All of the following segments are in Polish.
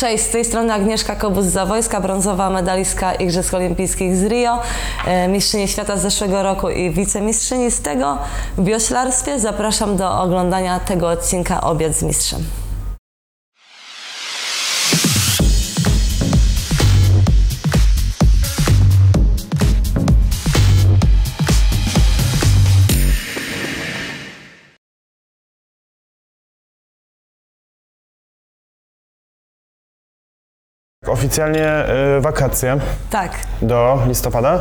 Cześć, z tej strony Agnieszka Kobus z Zawojska, brązowa medalistka Igrzysk Olimpijskich z Rio, e, mistrzyni świata z zeszłego roku i wicemistrzyni z tego w wioślarstwie. Zapraszam do oglądania tego odcinka Obiad z mistrzem. Oficjalnie y, wakacje Tak, do listopada.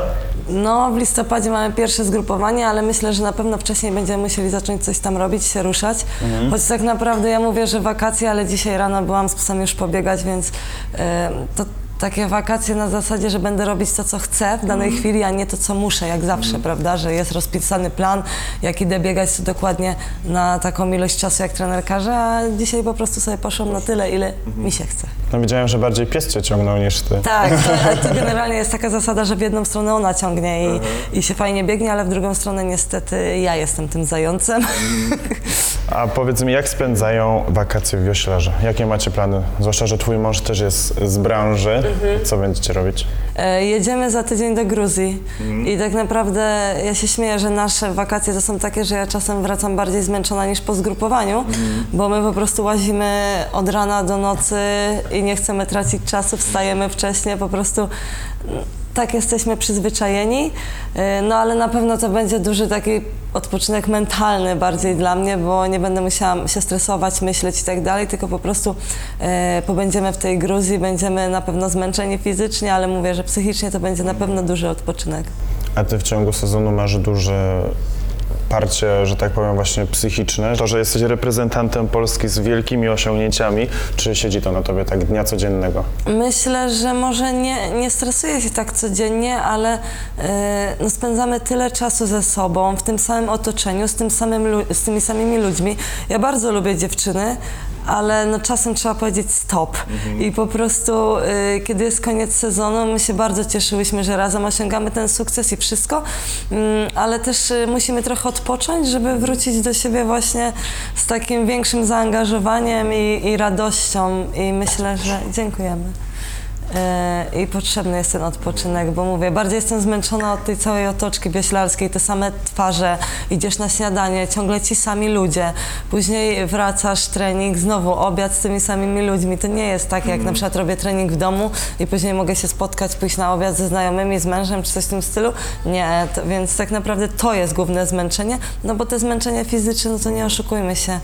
no w listopadzie mamy pierwsze zgrupowanie, ale myślę, że na pewno wcześniej będziemy musieli zacząć coś tam robić, się ruszać. Choć tak naprawdę ja mówię, że wakacje, ale dzisiaj rano byłam z psem już pobiegać, więc e, to takie wakacje na zasadzie, że będę robić to, co chcę w danej chwili, a nie to, co muszę, jak zawsze, prawda? Że jest rozpisany plan, jak idę biegać to dokładnie na taką ilość czasu, jak trener każe, a dzisiaj po prostu sobie poszłam na tyle, ile mi się chce. No widziałem, że bardziej pies cię ciągnął niż ty. Tak, to, to generalnie jest taka zasada, że w jedną stronę ona ciągnie i, i się fajnie biegnie, ale w drugą stronę niestety ja jestem tym zającem. A powiedz mi, jak spędzają wakacje w wioślarze? Jakie macie plany? Zwłaszcza, że twój mąż też jest z branży. Co będziecie robić? E, Jedziemy za tydzień do Gruzji i tak naprawdę ja się śmieję, że nasze wakacje to są takie, że ja czasem wracam bardziej zmęczona niż po zgrupowaniu, bo my po prostu łazimy od rana do nocy i nie chcemy tracić czasu, wstajemy wcześniej, po prostu tak jesteśmy przyzwyczajeni, E, no ale na pewno to będzie duży taki odpoczynek mentalny bardziej dla mnie, bo nie będę musiała się stresować, myśleć i tak dalej, tylko po prostu e, pobędziemy w tej Gruzji, będziemy na pewno zmęczeni fizycznie, ale mówię, że psychicznie to będzie na pewno duży odpoczynek. A ty w ciągu sezonu masz duże parcie, że tak powiem, właśnie psychiczne. To, że jesteś reprezentantem Polski z wielkimi osiągnięciami, czy siedzi to na tobie tak dnia codziennego? Myślę, że może nie, nie stresuję się tak codziennie, ale e, no spędzamy tyle czasu ze sobą, w tym samym otoczeniu, z, tym samym, z tymi samymi ludźmi. Ja bardzo lubię dziewczyny, ale no czasem trzeba powiedzieć stop. I po prostu, e, kiedy jest koniec sezonu, my się bardzo cieszyłyśmy, że razem osiągamy ten sukces i wszystko, mm, ale też e, musimy trochę odpocząć, żeby wrócić do siebie właśnie z takim większym zaangażowaniem i, i radością. I myślę, że dziękujemy. E, I potrzebny jest ten odpoczynek, bo mówię, bardziej jestem zmęczona od tej całej otoczki wioślarskiej, te same twarze, idziesz na śniadanie, ciągle ci sami ludzie, później wracasz, trening, znowu obiad z tymi samymi ludźmi. To nie jest tak, jak na przykład robię trening w domu i później mogę się spotkać, pójść na obiad ze znajomymi, z mężem czy coś w tym stylu. Nie, to, więc tak naprawdę to jest główne zmęczenie, no bo te zmęczenie fizyczne, no to nie oszukujmy się.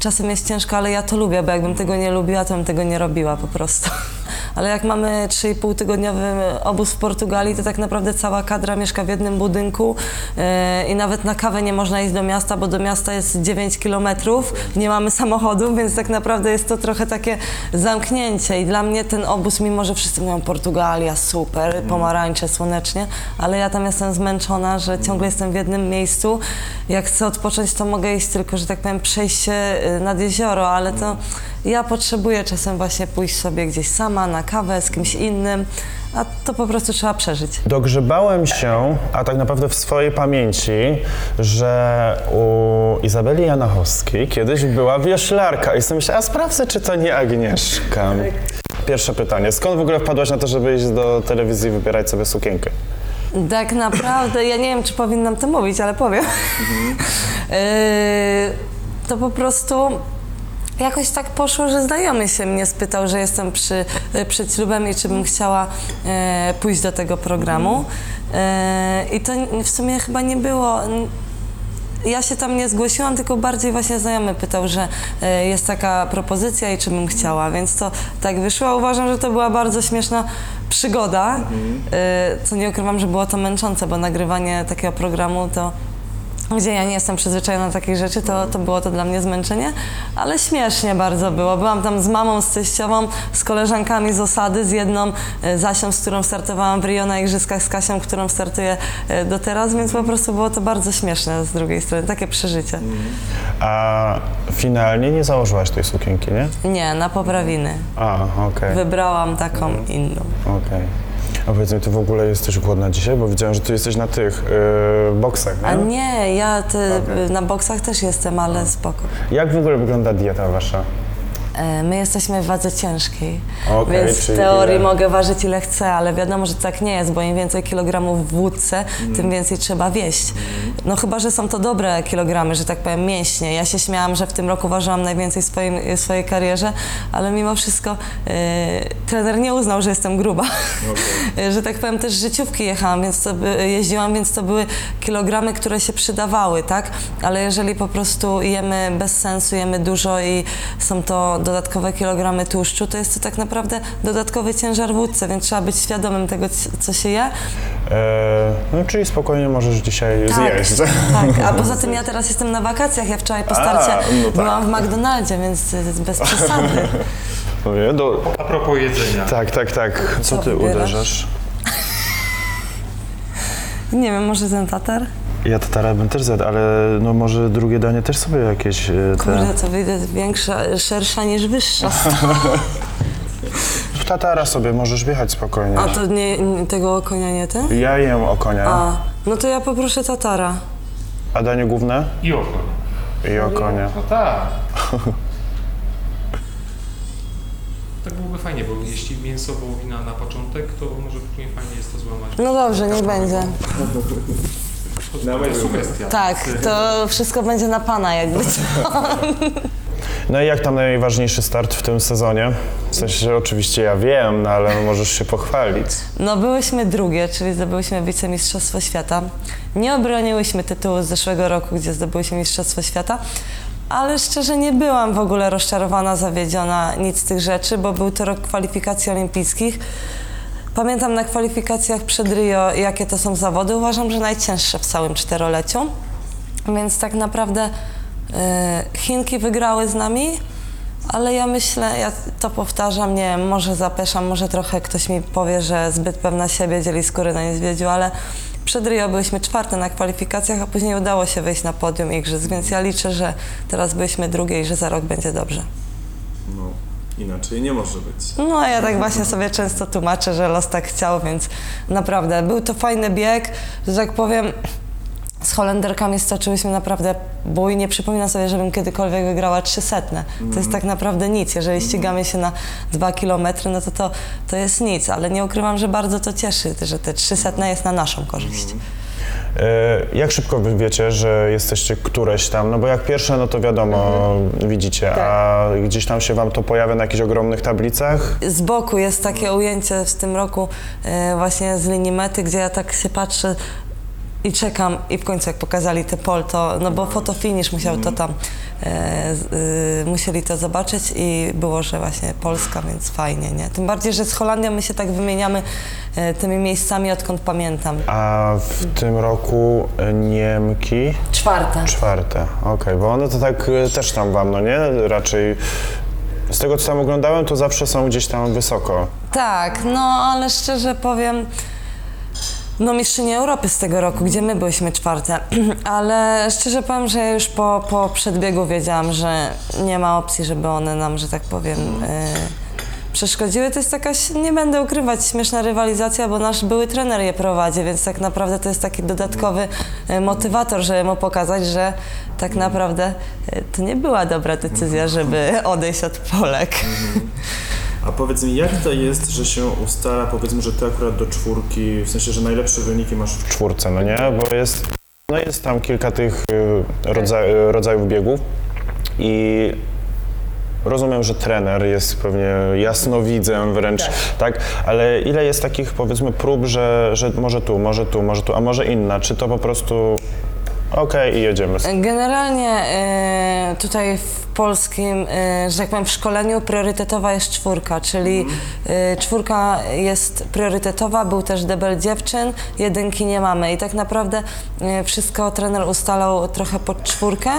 Czasem jest ciężko, ale ja to lubię, bo jakbym tego nie lubiła, to bym tego nie robiła po prostu. Ale jak mamy 3,5 tygodniowy obóz w Portugalii, to tak naprawdę cała kadra mieszka w jednym budynku e, i nawet na kawę nie można iść do miasta, bo do miasta jest 9 kilometrów, nie mamy samochodu, więc tak naprawdę jest to trochę takie zamknięcie i dla mnie ten obóz, mimo że wszyscy mówią Portugalia, super, pomarańcze, słonecznie, ale ja tam jestem zmęczona, że ciągle jestem w jednym miejscu. Jak chcę odpocząć, to mogę iść tylko, że tak powiem, przejść się y, nad jezioro, ale to ja potrzebuję czasem właśnie pójść sobie gdzieś sama na kawę z kimś innym, a to po prostu trzeba przeżyć. Dogrzebałem się, a tak naprawdę w swojej pamięci, że u Izabeli Janachowskiej kiedyś była wioślarka i sobie myślałem, a sprawdzę, czy to nie Agnieszka. Pierwsze pytanie, skąd w ogóle wpadłaś na to, żeby iść do telewizji i wybierać sobie sukienkę? Tak naprawdę, ja nie wiem, czy powinnam to mówić, ale powiem. Yy, to po prostu jakoś tak poszło, że znajomy się mnie spytał, że jestem przy, przed ślubem i czy bym chciała e, pójść do tego programu. E, I to w sumie chyba nie było. Ja się tam nie zgłosiłam, tylko bardziej właśnie znajomy pytał, że e, jest taka propozycja i czy bym chciała, więc to tak wyszło. Uważam, że to była bardzo śmieszna przygoda, e, co nie ukrywam, że było to męczące, bo nagrywanie takiego programu to gdzie ja nie jestem przyzwyczajona do takich rzeczy, to, to było to dla mnie zmęczenie, ale śmiesznie bardzo było. Byłam tam z mamą, z teściową, z koleżankami z osady, z jedną e, Zasią, z którą startowałam w Rio na Igrzyskach, z Kasią, którą startuję e, do teraz, więc po prostu było to bardzo śmieszne z drugiej strony, takie przeżycie. A finalnie nie założyłaś tej sukienki, nie? Nie, na poprawiny. A, okej, Wybrałam taką inną. okej. A powiedz mi, ty w ogóle jesteś głodna dzisiaj? Bo widziałem, że ty jesteś na tych yy, boksach, A nie? nie, ja te, na boksach też jestem, ale spoko. Jak w ogóle wygląda dieta wasza? E, My jesteśmy w wadze ciężkiej, Okej, więc w teorii ile? mogę ważyć ile chcę, ale wiadomo, że tak nie jest, bo im więcej kilogramów w wódce, Mm. tym więcej trzeba wieść. No chyba, że są to dobre kilogramy, że tak powiem mięśnie. Ja się śmiałam, że w tym roku ważyłam najwięcej w swoim, w swojej karierze, ale mimo wszystko e, trener nie uznał, że jestem gruba. E, że tak powiem też życiówki jechałam, więc to jeździłam, więc to były kilogramy, które się przydawały, tak? Ale jeżeli po prostu jemy bez sensu, jemy dużo i są to dodatkowe kilogramy tłuszczu, to jest to tak naprawdę dodatkowy ciężar w więc trzeba być świadomym tego, co się je. E, no czyli spokojnie możesz dzisiaj zjeść. tak, a poza tym ja teraz jestem na wakacjach, ja wczoraj po starcie no tak. byłam w McDonaldzie, więc y, bez przesady. Mówię, do... A propos jedzenia. Tak, tak, tak. Co Co ty wybierasz? uderzasz? Nie wiem, może ten tatar? Ja tatara bym też zjadł, ale no może drugie danie też sobie jakieś e, te... Kurde, to wyjdzie większa, szersza niż wyższa. Tatara sobie możesz wjechać spokojnie. A to nie, nie tego konia nie ten? Ja jem o konia. A, no to ja poproszę tatara. A danie główne? I oko. I o konia. No tak. Tak byłoby fajnie, bo jeśli mięso wołowina na początek, to może później fajnie jest to złamać. No dobrze, niech będzie. To moja sugestia. Tak, to wszystko będzie na pana jakby co. No i jak tam najważniejszy start w tym sezonie? W sensie, że oczywiście ja wiem, no ale możesz się pochwalić. No byłyśmy drugie, czyli zdobyłyśmy wicemistrzostwo świata. Nie obroniłyśmy tytułu z zeszłego roku, gdzie zdobyłyśmy mistrzostwo świata. Ale szczerze nie byłam w ogóle rozczarowana, zawiedziona, nic z tych rzeczy, bo był to rok kwalifikacji olimpijskich. Pamiętam na kwalifikacjach przed Rio, jakie to są zawody. Uważam, że najcięższe w całym czteroleciu. Więc tak naprawdę e, Chinki wygrały z nami, ale ja myślę, ja to powtarzam, nie wiem, może zapeszam, może trochę ktoś mi powie, że zbyt pewna siebie dzieli skóry na niedźwiedziu, ale przed Rio byliśmy czwarte na kwalifikacjach, a później udało się wyjść na podium igrzysk, więc ja liczę, że teraz byliśmy drugie i że za rok będzie dobrze. No, inaczej nie może być. No ja tak właśnie sobie często tłumaczę, że los tak chciał, więc naprawdę był to fajny bieg, że tak powiem. Z Holenderkami stoczyłyśmy naprawdę bój. Nie przypominam sobie, żebym kiedykolwiek wygrała 300. To jest tak naprawdę nic. Jeżeli ścigamy się na dwa kilometry, no to, to to jest nic, ale nie ukrywam, że bardzo to cieszy, że te 300 jest na naszą korzyść. E, Jak szybko wy wiecie, że jesteście któreś tam? No bo jak pierwsze, no to wiadomo, widzicie, a gdzieś tam się wam to pojawia na jakichś ogromnych tablicach? Z boku jest takie ujęcie w tym roku e, właśnie z linii mety, gdzie ja tak się patrzę i czekam i w końcu jak pokazali te pol, to, no bo fotofinish musiał to tam, z- y, musieli to zobaczyć i było, że właśnie Polska, więc fajnie, nie? Tym bardziej, że z Holandią my się tak wymieniamy e, tymi miejscami, odkąd pamiętam. A w tym roku e, Niemki Czwarte. czwarte, okej, bo one to tak e, też tam wam, no nie? Raczej z tego, co tam oglądałem, to zawsze są gdzieś tam wysoko. Tak, no ale szczerze powiem, no mistrzyni Europy z tego roku, gdzie my byliśmy czwarte, ale szczerze powiem, że ja już po, po przedbiegu wiedziałam, że nie ma opcji, żeby one nam, że tak powiem, y, przeszkodziły. To jest jakaś, nie będę ukrywać, śmieszna rywalizacja, bo nasz były trener je prowadzi, więc tak naprawdę to jest taki dodatkowy y, motywator, żeby mu pokazać, że tak naprawdę y, to nie była dobra decyzja, żeby odejść od Polek. A powiedz mi, jak to jest, że się ustala, powiedzmy, że ty akurat do czwórki, w sensie, że najlepsze wyniki masz w czwórce, no nie? Bo jest, no jest tam kilka tych y, rodza, y, rodzajów biegów i rozumiem, że trener jest pewnie jasnowidzem wręcz, tak. Ale ile jest takich powiedzmy prób, że, że może tu, może tu, może tu, a może inna? Czy to po prostu okej i jedziemy? Generalnie e, tutaj w polskim, e, że tak powiem, w szkoleniu priorytetowa jest czwórka, czyli e, czwórka jest priorytetowa, był też debel dziewczyn, jedynki nie mamy i tak naprawdę e, wszystko trener ustalał trochę pod czwórkę.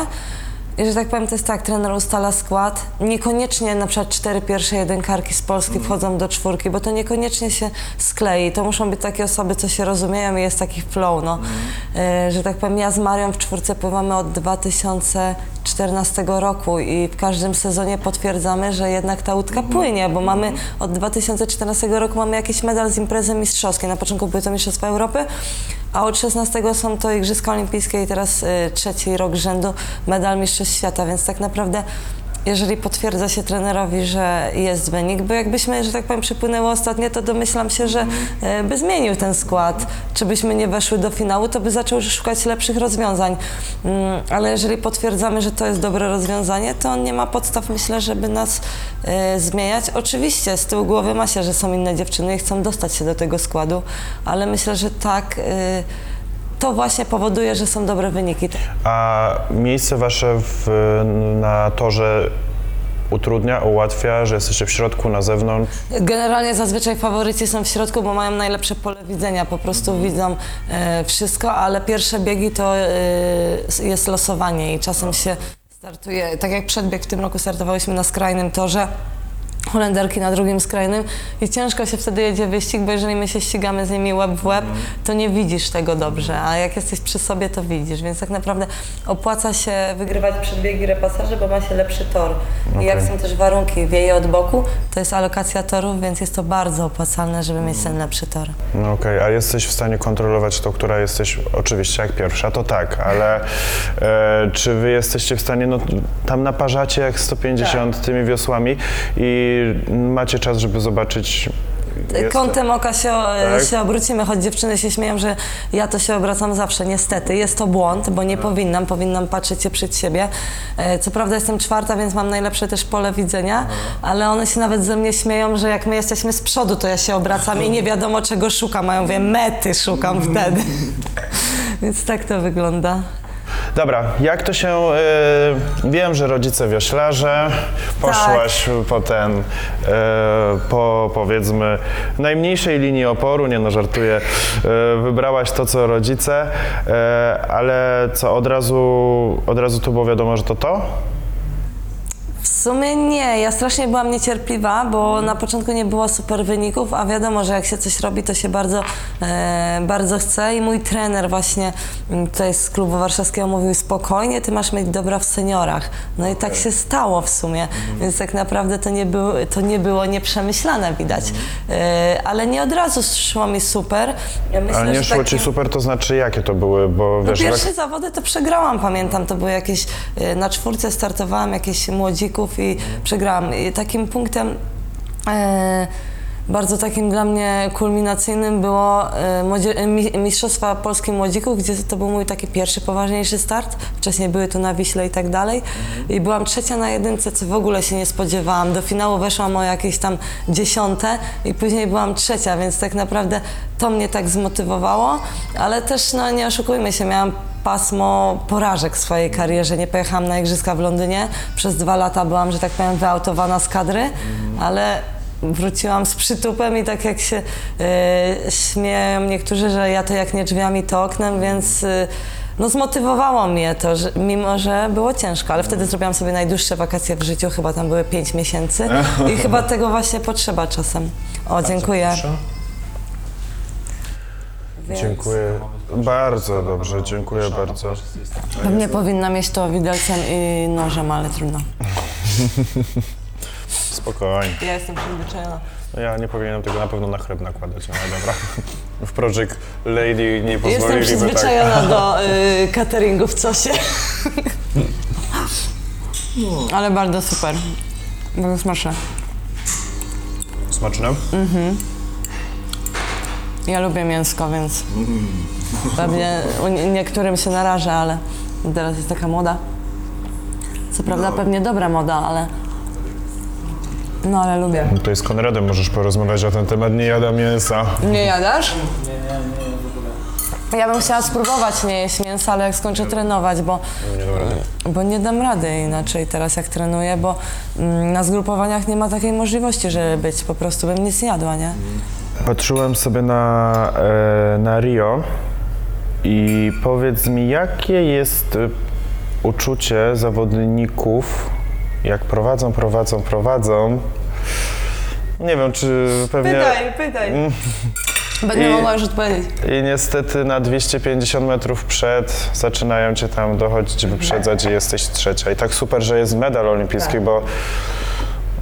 Że tak powiem, to jest tak, trener ustala skład. Niekoniecznie na przykład cztery pierwsze jedynkarki z Polski wchodzą do czwórki, bo to niekoniecznie się sklei. To muszą być takie osoby, co się rozumieją i jest taki flow, no. E, że tak powiem, ja z Marią w czwórce pływamy od 2014 roku i w każdym sezonie potwierdzamy, że jednak ta łódka płynie, bo mamy od 2014 roku mamy jakiś medal z imprezy mistrzowskiej. Na początku były to Mistrzostwa Europy, a od 16 są to Igrzyska Olimpijskie i teraz y, trzeci rok rzędu medal Mistrzostw Świata, więc tak naprawdę jeżeli potwierdza się trenerowi, że jest wynik, bo jakbyśmy, że tak powiem, przypłynęły ostatnio, to domyślam się, że e, by zmienił ten skład. Czy byśmy nie weszły do finału, to by zaczął szukać lepszych rozwiązań. Mm, Ale jeżeli potwierdzamy, że to jest dobre rozwiązanie, to on nie ma podstaw, myślę, żeby nas e, zmieniać. Oczywiście z tyłu głowy ma się, że są inne dziewczyny i chcą dostać się do tego składu, ale myślę, że tak. To właśnie powoduje, że są dobre wyniki. A miejsce wasze w, na torze utrudnia, ułatwia, że jesteście w środku, na zewnątrz? Generalnie zazwyczaj faworyci są w środku, bo mają najlepsze pole widzenia, po prostu widzą e, wszystko, ale pierwsze biegi to e, jest losowanie i czasem się startuje, tak jak przedbieg w tym roku startowałyśmy na skrajnym torze, Holenderki na drugim skrajnym i ciężko się wtedy jedzie wyścig, bo jeżeli my się ścigamy z nimi łeb w łeb, to nie widzisz tego dobrze, a jak jesteś przy sobie, to widzisz, więc tak naprawdę opłaca się wygrywać przedbiegi repasaży, bo ma się lepszy tor. I jak są też warunki, wieje od boku, to jest alokacja torów, więc jest to bardzo opłacalne, żeby mieć ten lepszy tor. No okej, a jesteś w stanie kontrolować to, która jesteś, oczywiście jak pierwsza, to tak, ale e, czy wy jesteście w stanie, no tam naparzacie jak 150 tymi wiosłami i macie czas, żeby zobaczyć... jest- Kątem oka się, Tak. się obrócimy, choć dziewczyny się śmieją, że ja to się obracam zawsze. Niestety, jest to błąd, bo nie powinnam, powinnam patrzeć się przed siebie. E, Co prawda jestem czwarta, więc mam najlepsze też pole widzenia, ale one się nawet ze mnie śmieją, że jak my jesteśmy z przodu, to ja się obracam i nie wiadomo czego szukam, a ja mówię, mety szukam wtedy. więc tak to wygląda. Dobra, jak to się... E, wiem, że rodzice wioślarze, poszłaś po ten, e, po powiedzmy najmniejszej linii oporu, nie no żartuję, e, wybrałaś to, co rodzice, e, ale co, od razu, od razu tu było wiadomo, że to to? W sumie nie, ja strasznie byłam niecierpliwa, bo na początku nie było super wyników, a wiadomo, że jak się coś robi, to się bardzo, e, bardzo chce. I mój trener właśnie mm, tutaj z klubu warszawskiego mówił spokojnie, ty masz mieć dobra w seniorach. No i tak się stało w sumie, więc tak naprawdę to nie, było, to nie było nieprzemyślane widać. E, ale nie od razu szło mi super. Ja myślę, Ale nie że szło ci takim- super, to znaczy jakie to były, bo no wiesz, pierwsze tak, zawody to przegrałam, pamiętam, to były jakieś, y, na czwórce startowałam jakieś młodzików i przegrałam. I takim punktem e, bardzo takim dla mnie kulminacyjnym było e, e, mi- Mistrzostwa Polski Młodzików, gdzie to był mój taki pierwszy poważniejszy start. Wcześniej były tu na Wiśle i tak dalej. I byłam trzecia na jedynce, co w ogóle się nie spodziewałam. Do finału weszłam o jakieś tam dziesiąte i później byłam trzecia, więc tak naprawdę to mnie tak zmotywowało, ale też no nie oszukujmy się, miałam pasmo porażek w swojej karierze. Nie pojechałam na igrzyska w Londynie. Przez dwa lata byłam, że tak powiem, wyautowana z kadry, ale wróciłam z przytupem i tak jak się e, śmieją niektórzy, że ja to jak nie drzwiami, to oknem, więc e, no zmotywowało mnie to, że, mimo że było ciężko, ale wtedy zrobiłam sobie najdłuższe wakacje w życiu, chyba tam były 5 miesięcy i chyba tego właśnie potrzeba czasem. O, dziękuję. Więc Dziękuję. Bardzo dobrze, dziękuję bardzo. Pewnie powinna mieć to widelcem i nożem, ale trudno. Spokojnie. Ja jestem przyzwyczajona. No Ja nie powinienem tego na pewno na chleb nakładać, ale dobra. W Project Lady nie Jestem pozwoliliby tak. przyzwyczajona do y, cateringu w cosie. Ale bardzo super. Bardzo smaczne. Smaczne? Ja lubię mięsko, więc pewnie u nie- niektórym się naraża, ale teraz jest taka moda. Co prawda pewnie dobra moda, ale... No ale lubię. Tutaj z Konradem możesz porozmawiać o ten temat, nie jada mięsa. Nie jadasz? Ja bym chciała spróbować nie jeść mięsa, ale jak skończę trenować, bo, Nie dam rady. bo nie dam rady inaczej teraz jak trenuję, bo mm, na zgrupowaniach nie ma takiej możliwości, żeby być, po prostu bym nic nie jadła, nie? Patrzyłem sobie na, e, na Rio i powiedz mi, jakie jest e, uczucie zawodników, jak prowadzą, prowadzą, prowadzą. Nie wiem, czy pewnie... pytaj. Będę I- mogła już odpowiedzieć. I niestety na 250 metrów przed zaczynają cię tam dochodzić, wyprzedzać i jesteś trzecia. I tak super, że jest medal olimpijski, bo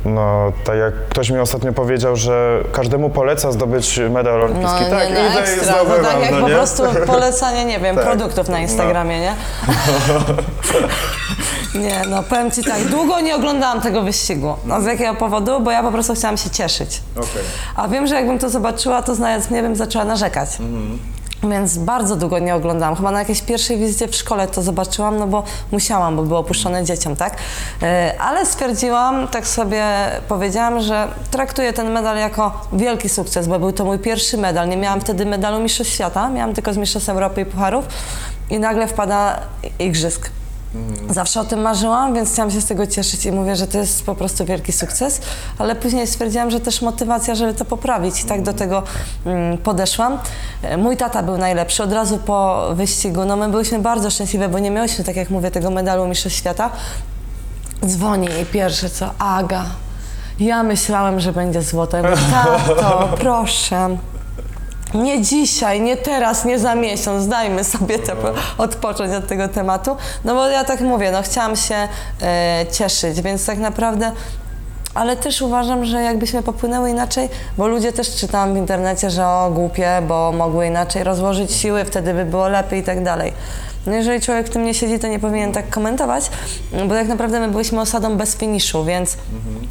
no, tak jak ktoś mi ostatnio powiedział, że każdemu poleca zdobyć medal olimpijski. No, tak, nie, no idę i ekstra, no zdobywam, tak jak no po nie? prostu polecanie, nie wiem, Tak. produktów na Instagramie, nie? Nie, no powiem Ci tak, długo nie oglądałam tego wyścigu. No z jakiego powodu? Bo ja po prostu chciałam się cieszyć. Okej. A wiem, że jakbym to zobaczyła, to znając mnie, bym zaczęła narzekać. Więc bardzo długo nie oglądałam. Chyba na jakiejś pierwszej wizycie w szkole to zobaczyłam, no bo musiałam, bo było opuszczone dzieciom, tak? E, Ale stwierdziłam, tak sobie powiedziałam, że traktuję ten medal jako wielki sukces, bo był to mój pierwszy medal. Nie miałam wtedy medalu Mistrzostw Świata, miałam tylko z Mistrzostw Europy i Pucharów i nagle wpada igrzysk. Zawsze o tym marzyłam, więc chciałam się z tego cieszyć i mówię, że to jest po prostu wielki sukces, ale później stwierdziłam, że też motywacja, żeby to poprawić i tak do tego mm, podeszłam. Mój tata był najlepszy od razu po wyścigu. No my byliśmy bardzo szczęśliwe, bo nie miałyśmy, tak jak mówię, tego medalu Mistrzostw Świata. Dzwoni i pierwsze co, Aga. Ja myślałem, że będzie złoto. Ja mówię, tato, proszę. Nie dzisiaj, nie teraz, nie za miesiąc, dajmy sobie te, odpocząć od tego tematu. No bo ja tak mówię, no chciałam się e, cieszyć, więc tak naprawdę. Ale też uważam, że jakbyśmy popłynęły inaczej, bo ludzie też czytałam w internecie, że o głupie, bo mogły inaczej rozłożyć siły, wtedy by było lepiej i tak dalej. No jeżeli człowiek w tym nie siedzi, to nie powinien tak komentować, bo tak naprawdę my byliśmy osadą bez finiszu, więc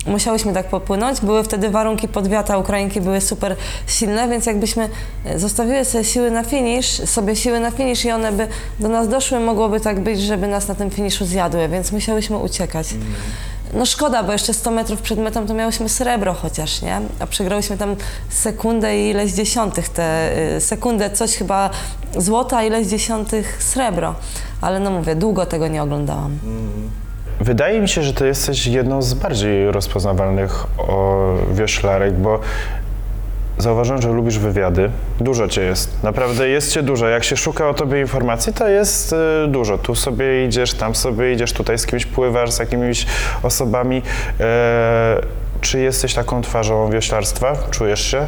musiałyśmy tak popłynąć. Były wtedy warunki podwiata, Ukrainki były super silne, więc jakbyśmy e, zostawiły sobie siły na finisz, sobie siły na finisz i one by do nas doszły, mogłoby tak być, żeby nas na tym finiszu zjadły, więc musiałyśmy uciekać. No szkoda, bo jeszcze 100 metrów przed metą to miałyśmy srebro chociaż, nie? A przegrałyśmy tam sekundę i ileś dziesiątych, te y, sekundę coś chyba złota, ileś dziesiątych srebro. Ale no mówię, długo tego nie oglądałam. Wydaje mi się, że ty jesteś jedną z bardziej rozpoznawalnych o, wioślarek, bo zauważyłem, że lubisz wywiady. Dużo cię jest. Naprawdę jest cię dużo. Jak się szuka o tobie informacji, to jest y, dużo. Tu sobie idziesz, tam sobie idziesz, tutaj z kimś pływasz, z jakimiś osobami. E, czy jesteś taką twarzą wioślarstwa? Czujesz się?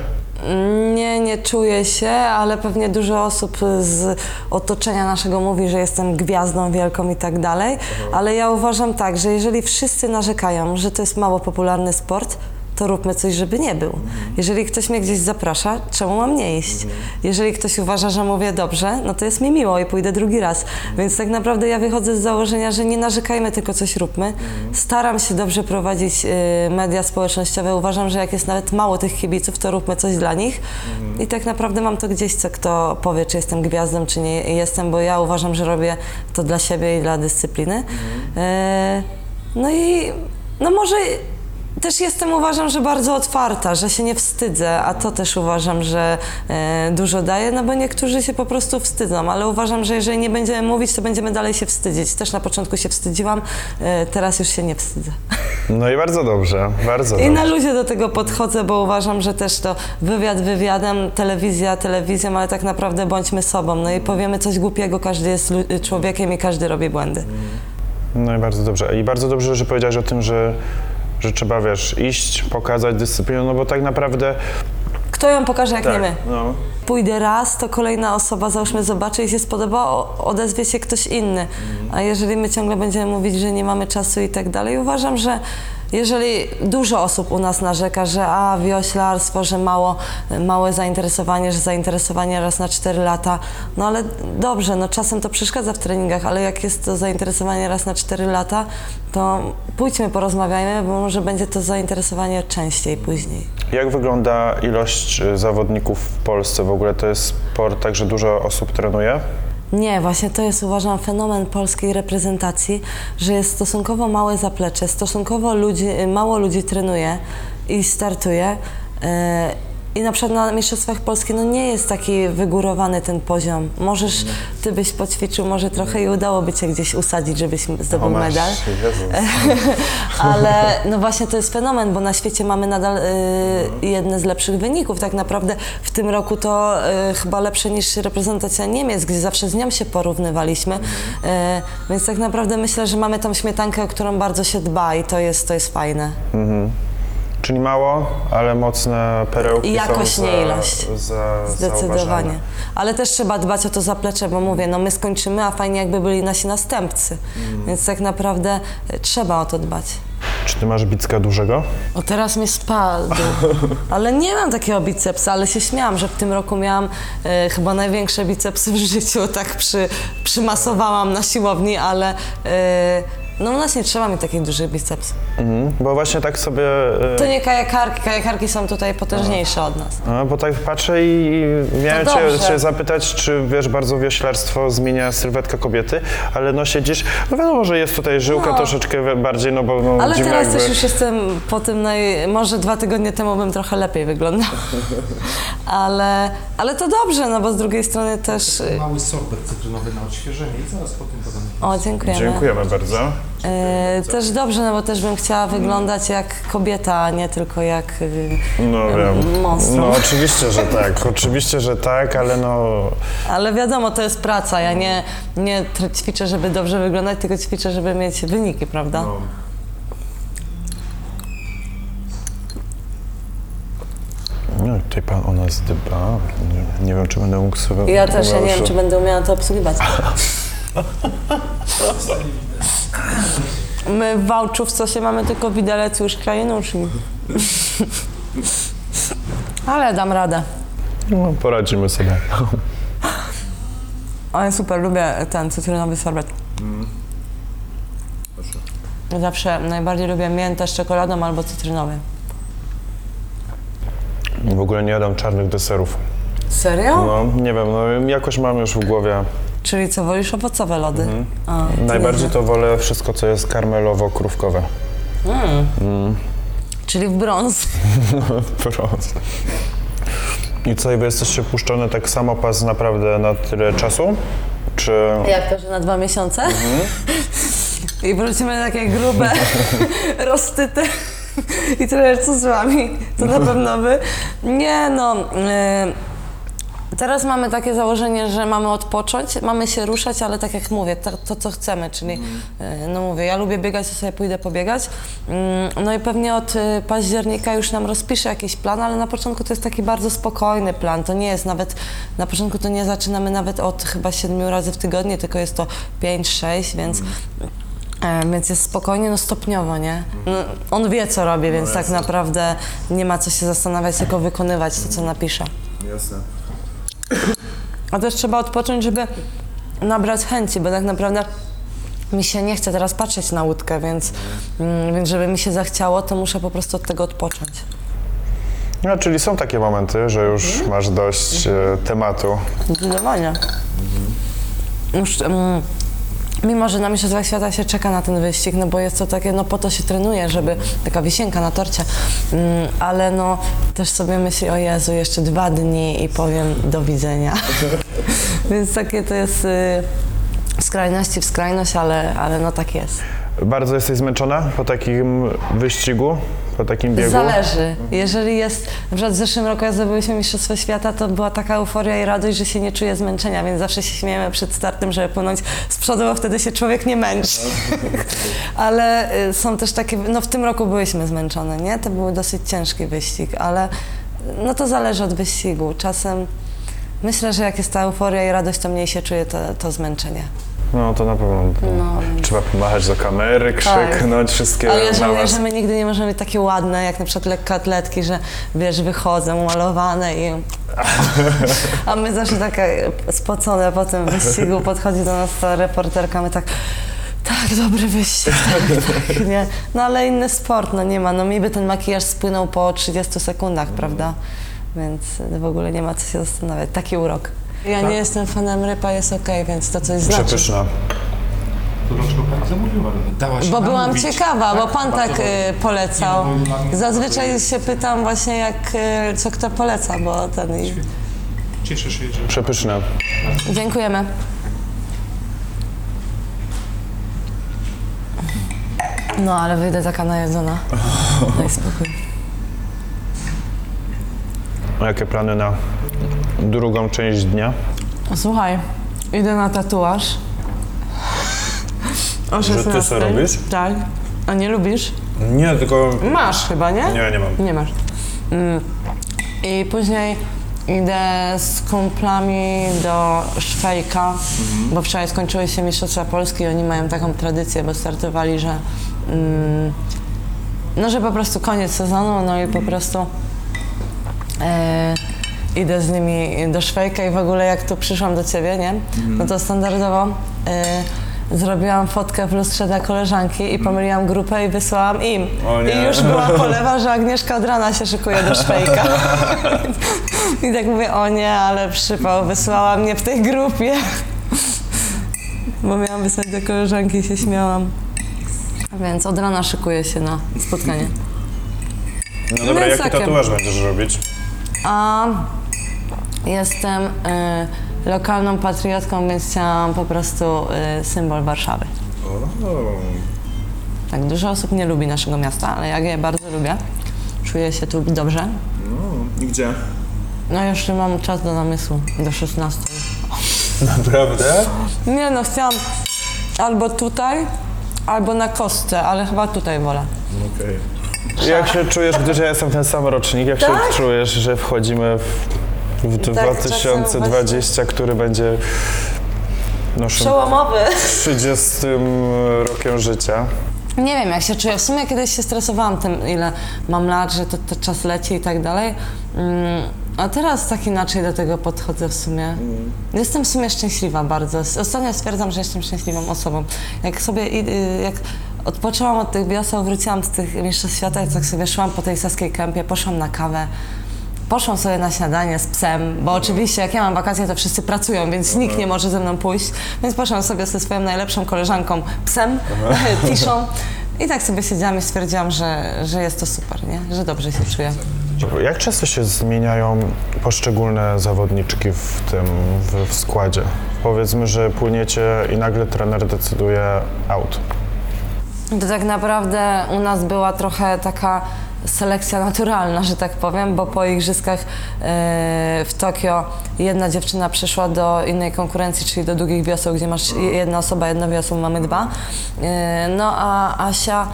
Nie, nie czuję się, ale pewnie dużo osób z otoczenia naszego mówi, że jestem gwiazdą wielką i tak dalej. Ale ja uważam tak, że jeżeli wszyscy narzekają, że to jest mało popularny sport, to róbmy coś, żeby nie był. Jeżeli ktoś mnie gdzieś zaprasza, czemu mam nie iść? Jeżeli ktoś uważa, że mówię dobrze, no to jest mi miło i pójdę drugi raz. Więc tak naprawdę ja wychodzę z założenia, że nie narzekajmy, tylko coś róbmy. Staram się dobrze prowadzić y, media społecznościowe. Uważam, że jak jest nawet mało tych kibiców, to róbmy coś dla nich. I tak naprawdę mam to gdzieś, co kto powie, czy jestem gwiazdą, czy nie jestem, bo ja uważam, że robię to dla siebie i dla dyscypliny. E, no i no może też jestem, uważam, że bardzo otwarta, że się nie wstydzę, a to też uważam, że e, dużo daje, no bo niektórzy się po prostu wstydzą, ale uważam, że jeżeli nie będziemy mówić, to będziemy dalej się wstydzić. Też na początku się wstydziłam, e, teraz już się nie wstydzę. No i bardzo dobrze, bardzo I na luzie do tego podchodzę, bo uważam, że też to wywiad wywiadem, telewizja telewizją, ale tak naprawdę bądźmy sobą. No i powiemy coś głupiego, każdy jest lu- człowiekiem i każdy robi błędy. No i bardzo dobrze. I bardzo dobrze, że powiedziałeś o tym, że, że trzeba, wiesz, iść, pokazać dyscyplinę, no bo tak naprawdę... Kto ją pokaże, jak nie my? no. pójdę raz, to kolejna osoba, załóżmy, zobaczy i się spodoba, odezwie się ktoś inny. A jeżeli my ciągle będziemy mówić, że nie mamy czasu i tak dalej, uważam, że jeżeli dużo osób u nas narzeka, że a wioślarstwo, że mało, małe zainteresowanie, że zainteresowanie raz na 4 lata, no ale dobrze, no czasem to przeszkadza w treningach, ale jak jest to zainteresowanie raz na 4 lata, to pójdźmy, porozmawiajmy, bo może będzie to zainteresowanie częściej później. Jak wygląda ilość y, zawodników w Polsce? W ogóle to jest sport, tak, że dużo osób trenuje? Nie, właśnie to jest uważam fenomen polskiej reprezentacji, że jest stosunkowo małe zaplecze, stosunkowo ludzi, mało ludzi trenuje i startuje. Yy, I na przykład na Mistrzostwach Polski no nie jest taki wygórowany ten poziom. Możesz, ty byś poćwiczył może trochę i udałoby cię gdzieś usadzić, żebyś zdobył O, masz, medal. Jezus. Ale no właśnie to jest fenomen, bo na świecie mamy nadal y, jedne z lepszych wyników. Tak naprawdę w tym roku to y, chyba lepsze niż reprezentacja Niemiec, gdzie zawsze z nią się porównywaliśmy. Y, więc tak naprawdę myślę, że mamy tą śmietankę, o którą bardzo się dba i to jest, to jest fajne. Czyli mało, ale mocne perełki I jakość, są za, nie ilość. Za, Zdecydowanie. zauważane. Ale też trzeba dbać o to zaplecze, bo mówię, no my skończymy, a fajnie jakby byli nasi następcy. Więc tak naprawdę y, trzeba o to dbać. Czy ty masz bicka dużego? O teraz mnie spadł. Ale nie mam takiego bicepsa, ale się śmiałam, że w tym roku miałam e, chyba największe bicepsy w życiu. Tak przy, przymasowałam na siłowni, ale e, No u nas nie trzeba mieć takich dużych biceps. Mhm. Bo właśnie tak sobie... e, To nie kajakarki, kajakarki są tutaj potężniejsze od nas. No, bo tak patrzę i miałem To cię, dobrze. cię zapytać, czy wiesz, bardzo wioślarstwo zmienia sylwetkę kobiety, ale no siedzisz, no wiadomo, że jest tutaj żyłka No. troszeczkę bardziej, no bo no, Ale teraz jakby... też już jestem po tym, naj... może dwa tygodnie temu bym trochę lepiej wyglądała. Ale, ale to dobrze, no bo z drugiej strony też... y, Mały sorbet cytrynowy na odświeżenie i zaraz potem podam. O, dziękujemy. Dziękujemy bardzo. E, też dobrze, no bo też bym chciała wyglądać jak kobieta, a nie tylko jak... y, No wiem. monstrum. No oczywiście, że tak, oczywiście, że tak, ale no... Ale wiadomo, to jest praca. Ja nie, nie tr- ćwiczę, żeby dobrze wyglądać, tylko ćwiczę, żeby mieć wyniki, prawda? No. No, tutaj pan o nas dba. Nie, nie wiem, czy będę mógł sobie... Ja też, ja nie wiem, czy będę umiała to obsługiwać. My w Wałczówce się mamy tylko widelec, łyżka i nóż. Ale dam radę. No, poradzimy sobie. Ale super, lubię ten cytrynowy sorbet. Zawsze najbardziej lubię miętę z czekoladą albo cytrynowy. W ogóle nie jadam czarnych deserów. Serio? No, nie wiem, no jakoś mam już w głowie. Czyli co, wolisz owocowe lody? A, to Najbardziej to wolę wszystko, co jest karmelowo-krówkowe. Mm. Czyli w brąz. Prost. I co, wy jesteście puszczone tak samo pas naprawdę na tyle czasu? Czy... Jak to, że na dwa miesiące? I wrócimy takie grube, roztyte. I tyle, co z wami. To na pewno wy. Nie no. y, Teraz mamy takie założenie, że mamy odpocząć, mamy się ruszać, ale tak jak mówię, to, to co chcemy, czyli y, no mówię, ja lubię biegać, to sobie pójdę pobiegać. Mm, No i pewnie od y, października już nam rozpiszę jakiś plan, ale na początku to jest taki bardzo spokojny plan. To nie jest nawet, na początku to nie zaczynamy nawet od chyba siedmiu razy w tygodniu, tylko jest to pięć, sześć, więc E, Więc jest spokojnie, no stopniowo, nie? No, on wie, co robi, więc tak jasne. naprawdę nie ma co się zastanawiać, tylko wykonywać to, co napisze. Jasne. A też trzeba odpocząć, żeby nabrać chęci, bo tak naprawdę mi się nie chce teraz patrzeć na łódkę, więc, mm, więc żeby mi się zachciało, to muszę po prostu od tego odpocząć. No, czyli są takie momenty, że już masz dość e, tematu. Zdecydowanie. Już, mm, mimo, że na Mistrzostwach Świata się czeka na ten wyścig, no bo jest to takie, no po to się trenuje, żeby taka wisienka na torcie, mm, ale no też sobie myśli, o Jezu, jeszcze dwa dni i powiem do widzenia. Więc takie to jest y, skrajności w skrajność, ale, ale no tak jest. Bardzo jesteś zmęczona po takim wyścigu, po takim biegu? Zależy. Jeżeli jest, na przykład w zeszłym roku jak zdobyliśmy Mistrzostwo Świata, to była taka euforia i radość, że się nie czuję zmęczenia, więc zawsze się śmiejemy przed startem, żeby płynąć z przodu, bo wtedy się człowiek nie męczy. ale y, są też takie, no w tym roku byliśmy zmęczone, nie? To był dosyć ciężki wyścig, ale no to zależy od wyścigu. Czasem myślę, że jak jest ta euforia i radość, to mniej się czuje to, to zmęczenie. No to na pewno. No. Trzeba pomachać do kamery, krzyknąć, wszystkie Ale ja żałuję, że my nigdy nie możemy być takie ładne, jak na przykład lekkoatletki, że wiesz, wychodzą malowane i... A my zawsze takie spocone po tym wyścigu, podchodzi do nas ta reporterka, my tak... Tak, dobry wyścig, tak, tak, nie? No ale inny sport, no nie ma, no mi by ten makijaż spłynął po 30 sekundach, prawda? Więc w ogóle nie ma co się zastanawiać, taki urok. Ja nie jestem fanem rypa, jest okej, więc to coś znaczy. Przepyszna. To dlaczego pani zamówiła? Dała się Bo byłam namówić. ciekawa, bo pan tak bardzo y, polecał. Nie, Zazwyczaj się pytam właśnie jak, y, co kto poleca, bo ten... i- Cieszę się, że Przepyszna. Dziękujemy. No, ale wyjdę taka najedzona. Daj spokój. A jakie plany na drugą część dnia? Słuchaj, idę na tatuaż. O Że ty 16. co robisz? Tak. A nie lubisz? Nie, tylko... Masz chyba, nie? Nie, nie mam. Nie masz. Mm. I później idę z kumplami do Szwejka, bo wczoraj skończyły się Mistrzostwa Polski i oni mają taką tradycję, bo startowali, że mm, no, że po prostu koniec sezonu, no i po prostu e, idę z nimi do Szwejka i w ogóle jak tu przyszłam do ciebie, nie? No to standardowo e, zrobiłam fotkę w lustrze dla koleżanki i pomyliłam grupę i wysłałam im. O nie. I już była polewa, że Agnieszka od rana się szykuje do szwejka. I tak mówię, o nie, ale przypał, wysłała mnie w tej grupie. Bo miałam wysłać do koleżanki i się śmiałam. Więc od rana szykuję się na spotkanie. No dobra, jest jaki takie. tatuaż będziesz robić? A jestem y, lokalną patriotką, więc chciałam po prostu y, symbol Warszawy. Tak, dużo osób nie lubi naszego miasta, ale ja je bardzo lubię. Czuję się tu dobrze. No, i gdzie? No jeszcze mam czas do namysłu, do 16. Naprawdę? Nie no, chciałam albo tutaj, albo na kostce, ale chyba tutaj wolę. Okej. Jak się czujesz, gdyż ja jestem ten sam rocznik, jak Tak? się czujesz, że wchodzimy w, w Tak, 2020, który będzie naszym Przełomowy. 30 rokiem życia? Nie wiem, jak się czuję. W sumie kiedyś się stresowałam tym, ile mam lat, że to, to czas leci i tak dalej. Mm, a teraz tak inaczej do tego podchodzę w sumie. Jestem w sumie szczęśliwa bardzo. Ostatnio stwierdzam, że jestem szczęśliwą osobą. Jak sobie, y, jak odpoczęłam od tych bioseł, wróciłam z tych mistrzostw świata i tak sobie szłam po tej saskiej kępie, poszłam na kawę. Poszłam sobie na śniadanie z psem, bo oczywiście jak ja mam wakacje, to wszyscy pracują, więc nikt nie może ze mną pójść. Więc poszłam sobie ze swoją najlepszą koleżanką, psem, Tiszą. I tak sobie siedziałam i stwierdziłam, że, że jest to super, nie? że dobrze się czuję. Jak często się zmieniają poszczególne zawodniczki w tym w, w składzie? Powiedzmy, że płyniecie i nagle trener decyduje out. To tak naprawdę u nas była trochę taka selekcja naturalna, że tak powiem, bo po igrzyskach e, w Tokio jedna dziewczyna przeszła do innej konkurencji, czyli do długich wioseł, gdzie masz jedna osoba, jedno wiosło, mamy dwa. E, no a Asia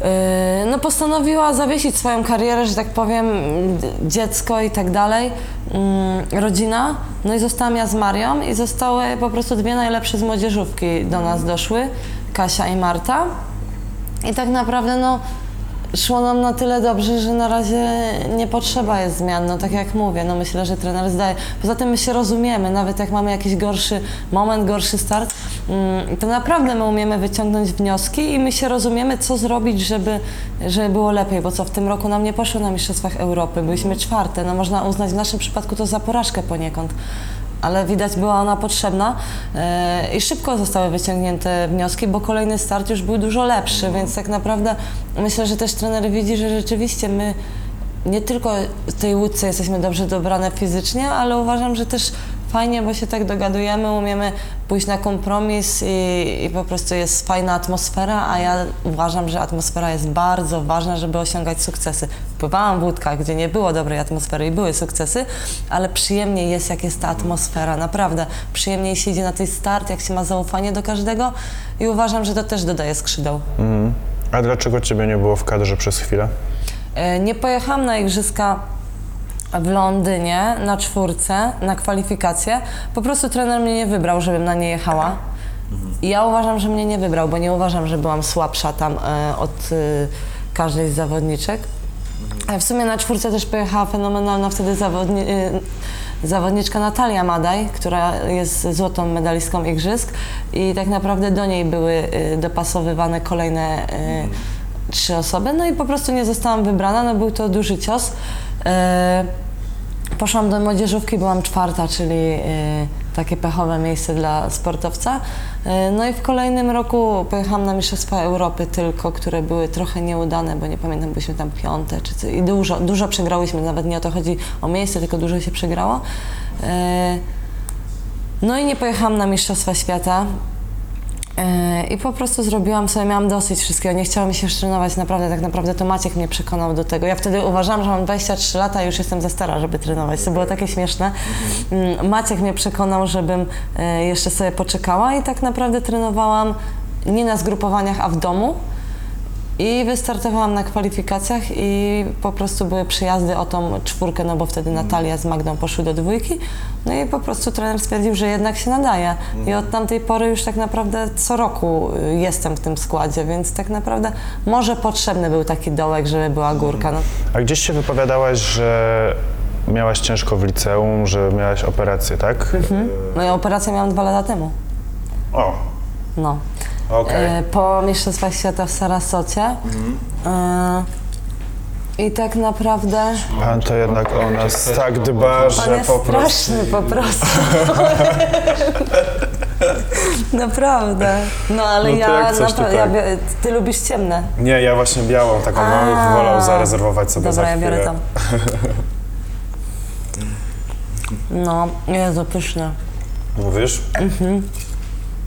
e, no postanowiła zawiesić swoją karierę, że tak powiem, dziecko i tak dalej, mm, rodzina. No i zostałam ja z Marią i zostały po prostu dwie najlepsze z młodzieżówki do nas doszły, Kasia i Marta. I tak naprawdę no, szło nam na tyle dobrze, że na razie nie potrzeba jest zmian, no tak jak mówię, no myślę, że trener zdaje. Poza tym my się rozumiemy, nawet jak mamy jakiś gorszy moment, gorszy start, mm, to naprawdę my umiemy wyciągnąć wnioski i my się rozumiemy, co zrobić, żeby, żeby było lepiej, bo co w tym roku nam nie poszło na Mistrzostwach Europy, byliśmy czwarte, no można uznać w naszym przypadku to za porażkę poniekąd ale widać była ona potrzebna e, i szybko zostały wyciągnięte wnioski, bo kolejny start już był dużo lepszy, więc tak naprawdę myślę, że też trener widzi, że rzeczywiście my nie tylko w tej łódce jesteśmy dobrze dobrane fizycznie, ale uważam, że też fajnie, bo się tak dogadujemy, umiemy pójść na kompromis i, i po prostu jest fajna atmosfera, a ja uważam, że atmosfera jest bardzo ważna, żeby osiągać sukcesy. Pływałam w łódkach, gdzie nie było dobrej atmosfery i były sukcesy, ale przyjemniej jest, jak jest ta atmosfera, naprawdę. Przyjemniej się idzie na tej start, jak się ma zaufanie do każdego i uważam, że to też dodaje skrzydeł. Mhm. A dlaczego ciebie nie było w kadrze przez chwilę? E, Nie pojechałam na igrzyska w Londynie na czwórce, na kwalifikacje. Po prostu trener mnie nie wybrał, żebym na nie jechała. I ja uważam, że mnie nie wybrał, bo nie uważam, że byłam słabsza tam e, od e, każdej z zawodniczek. A w sumie na czwórce też pojechała fenomenalna wtedy zawodni e, zawodniczka Natalia Madaj, która jest złotą medalistką igrzysk i tak naprawdę do niej były e, dopasowywane kolejne e, trzy osoby, no i po prostu nie zostałam wybrana, no był to duży cios. E, Poszłam do młodzieżówki, byłam czwarta, czyli e, takie pechowe miejsce dla sportowca. E, No i w kolejnym roku pojechałam na Mistrzostwa Europy tylko, które były trochę nieudane, bo nie pamiętam, byliśmy tam piąte czy co. I dużo, dużo przegrałyśmy, nawet nie o to chodzi o miejsce, tylko dużo się przegrało. No i nie pojechałam na Mistrzostwa Świata. E, I po prostu zrobiłam sobie, miałam dosyć wszystkiego, nie chciałam się trenować, naprawdę, tak naprawdę to Maciek mnie przekonał do tego. Ja wtedy uważałam, że mam 23 lata i już jestem za stara, żeby trenować, to było takie śmieszne. Mm, Maciek mnie przekonał, żebym e, jeszcze sobie poczekała i tak naprawdę trenowałam nie na zgrupowaniach, a w domu. I wystartowałam na kwalifikacjach i po prostu były przyjazdy o tą czwórkę, no bo wtedy Natalia z Magdą poszły do dwójki. No i po prostu trener stwierdził, że jednak się nadaje. I od tamtej pory już tak naprawdę co roku y, jestem w tym składzie, więc tak naprawdę może potrzebny był taki dołek, żeby była górka. No, A gdzieś się wypowiadałaś, że miałaś ciężko w liceum, że miałaś operację, tak? moją operację miałam dwa lata temu. O, No. Okej. E, po Mistrzostwach Świata w Sarasocie. E, I tak naprawdę Pan to jednak o nas tak dba, pan że jest po prostu... straszny po prostu. Naprawdę. No ale No to ja, jak coś, to naprawdę, ja tak. bie- ty lubisz ciemne. Nie, ja właśnie białą, taką A. bym wolał zarezerwować sobie Dobra, za ja chwilę. biorę tam. No, Jezu, pyszne. Mówisz?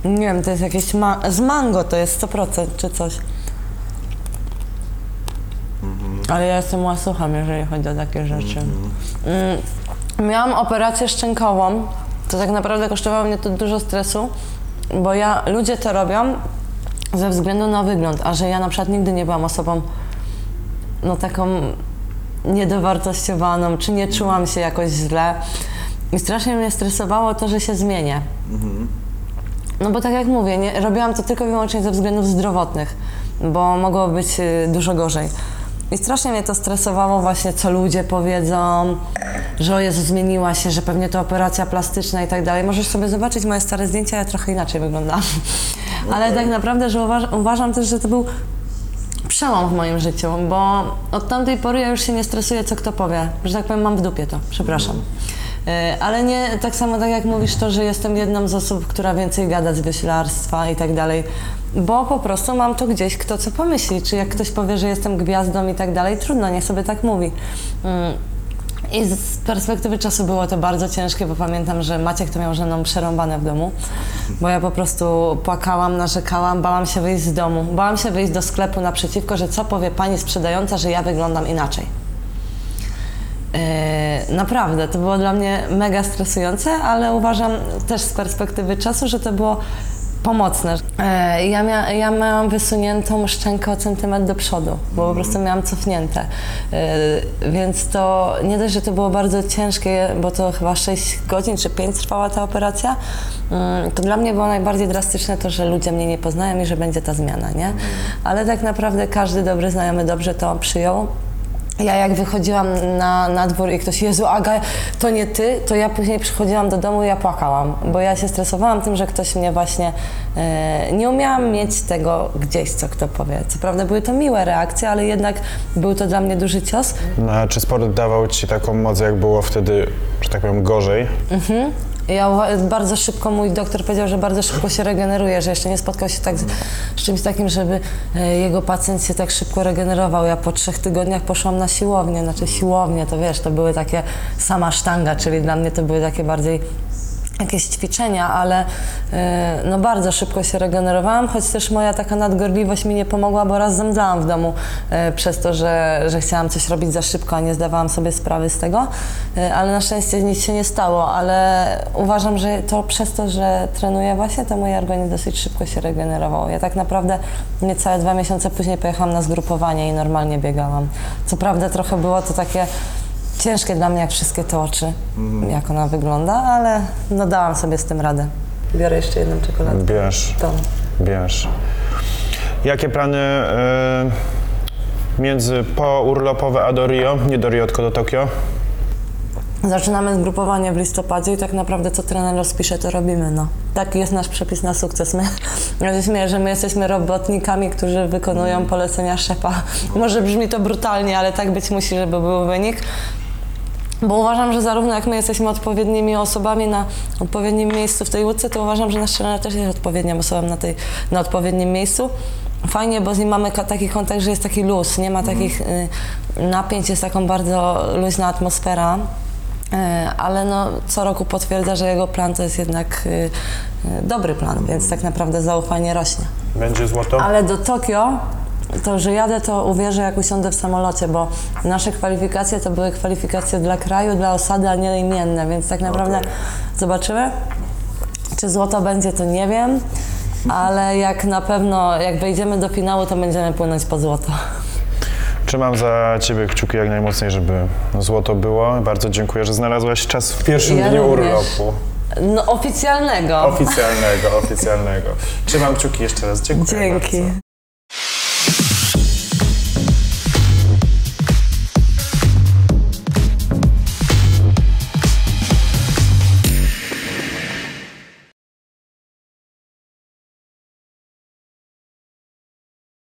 Nie wiem, to jest jakieś ma- z mango to jest 100% czy coś. Ale ja jestem łasucham, jeżeli chodzi o takie rzeczy. Mm, miałam operację szczękową. To tak naprawdę kosztowało mnie to dużo stresu, bo ja, ludzie to robią ze względu na wygląd, a że ja na przykład nigdy nie byłam osobą no taką niedowartościowaną, czy nie czułam się jakoś źle. I strasznie mnie stresowało to, że się zmienię. No bo tak jak mówię, nie, robiłam to tylko i wyłącznie ze względów zdrowotnych, bo mogło być y, dużo gorzej. I strasznie mnie to stresowało właśnie, co ludzie powiedzą, że o Jezu, zmieniła się, że pewnie to operacja plastyczna i tak dalej. Możesz sobie zobaczyć moje stare zdjęcia, ja trochę inaczej wyglądam. Ale tak naprawdę, że uważ, uważam też, że to był przełom w moim życiu, bo od tamtej pory ja już się nie stresuję, co kto powie. Że tak powiem, mam w dupie to, przepraszam. E, Ale nie tak samo tak jak mówisz to, że jestem jedną z osób, która więcej gada z wioślarstwa i tak dalej, bo po prostu mam to gdzieś, kto co pomyśli, czy jak ktoś powie, że jestem gwiazdą i tak dalej, trudno, niech sobie tak mówi. Mm. I z perspektywy czasu było to bardzo ciężkie, bo pamiętam, że Maciek to miał mną przerąbane w domu, bo ja po prostu płakałam, narzekałam, bałam się wyjść z domu, bałam się wyjść do sklepu naprzeciwko, że co powie pani sprzedająca, że ja wyglądam inaczej. Yy, naprawdę, to było dla mnie mega stresujące, ale uważam też z perspektywy czasu, że to było pomocne. Yy, ja, mia, ja miałam wysuniętą szczękę o centymetr do przodu, bo po prostu miałam cofnięte. Yy, więc to nie dość, że to było bardzo ciężkie, bo to chyba 6 godzin czy 5 trwała ta operacja, yy, to dla mnie było najbardziej drastyczne to, że ludzie mnie nie poznają i że będzie ta zmiana, nie? Ale tak naprawdę każdy dobry znajomy dobrze to przyjął. Ja jak wychodziłam na, na dwór i ktoś, Jezu Aga, to nie ty, to ja później przychodziłam do domu i ja płakałam, bo ja się stresowałam tym, że ktoś mnie właśnie, e, nie umiałam mieć tego gdzieś, co kto powie. Co prawda były to miłe reakcje, ale jednak był to dla mnie duży cios. No, a czy sport dawał ci taką moc, jak było wtedy, że tak powiem, gorzej? Ja bardzo szybko, mój doktor powiedział, że bardzo szybko się regeneruje, że jeszcze nie spotkał się tak z, z czymś takim, żeby e, jego pacjent się tak szybko regenerował. Ja po trzech tygodniach poszłam na siłownię, znaczy siłownię, to wiesz, to były takie sama sztanga, czyli dla mnie to były takie bardziej jakieś ćwiczenia, ale e, no bardzo szybko się regenerowałam, choć też moja taka nadgorliwość mi nie pomogła, bo raz zemdlałam w domu e, przez to, że, że chciałam coś robić za szybko, a nie zdawałam sobie sprawy z tego, E, ale na szczęście nic się nie stało, ale uważam, że to przez to, że trenuję właśnie, to mój organizm dosyć szybko się regenerował. Ja tak naprawdę niecałe dwa miesiące później pojechałam na zgrupowanie i normalnie biegałam. Co prawda trochę było to takie ciężkie dla mnie, jak wszystkie te oczy, jak ona wygląda, ale no dałam sobie z tym radę. Biorę jeszcze jedną czekoladę. Bierz, Tą. bierz. Jakie plany y, między pourlopowe a do Rio? Nie do Rio, tylko do Tokio? Zaczynamy zgrupowanie w listopadzie i tak naprawdę co trener rozpisze, to robimy, no. Taki jest nasz przepis na sukces. My, ja się śmieję, że my jesteśmy robotnikami, którzy wykonują polecenia szefa. Może brzmi to brutalnie, ale tak być musi, żeby był wynik. Bo uważam, że zarówno jak my jesteśmy odpowiednimi osobami na odpowiednim miejscu w tej łódce, to uważam, że nasz trener też jest odpowiednią osobą na, tej, na odpowiednim miejscu. Fajnie, bo z nim mamy taki kontakt, że jest taki luz, nie ma takich y, napięć, jest taką bardzo luźna atmosfera. E, Ale no, co roku potwierdza, że jego plan to jest jednak y, y, dobry plan, więc tak naprawdę zaufanie rośnie. Będzie złoto? Ale do Tokio, to że jadę, to uwierzę, jak usiądę w samolocie, bo nasze kwalifikacje to były kwalifikacje dla kraju, dla osady, a nie imienne, więc tak naprawdę zobaczymy. Czy złoto będzie, to nie wiem, ale jak na pewno, jak wejdziemy do finału, to będziemy płynąć po złoto. Trzymam za ciebie kciuki jak najmocniej, żeby złoto było. Bardzo dziękuję, że znalazłaś czas w pierwszym Ja dniu również. urlopu. No oficjalnego. Oficjalnego, oficjalnego. Trzymam kciuki jeszcze raz. Dziękuję Dzięki. Bardzo.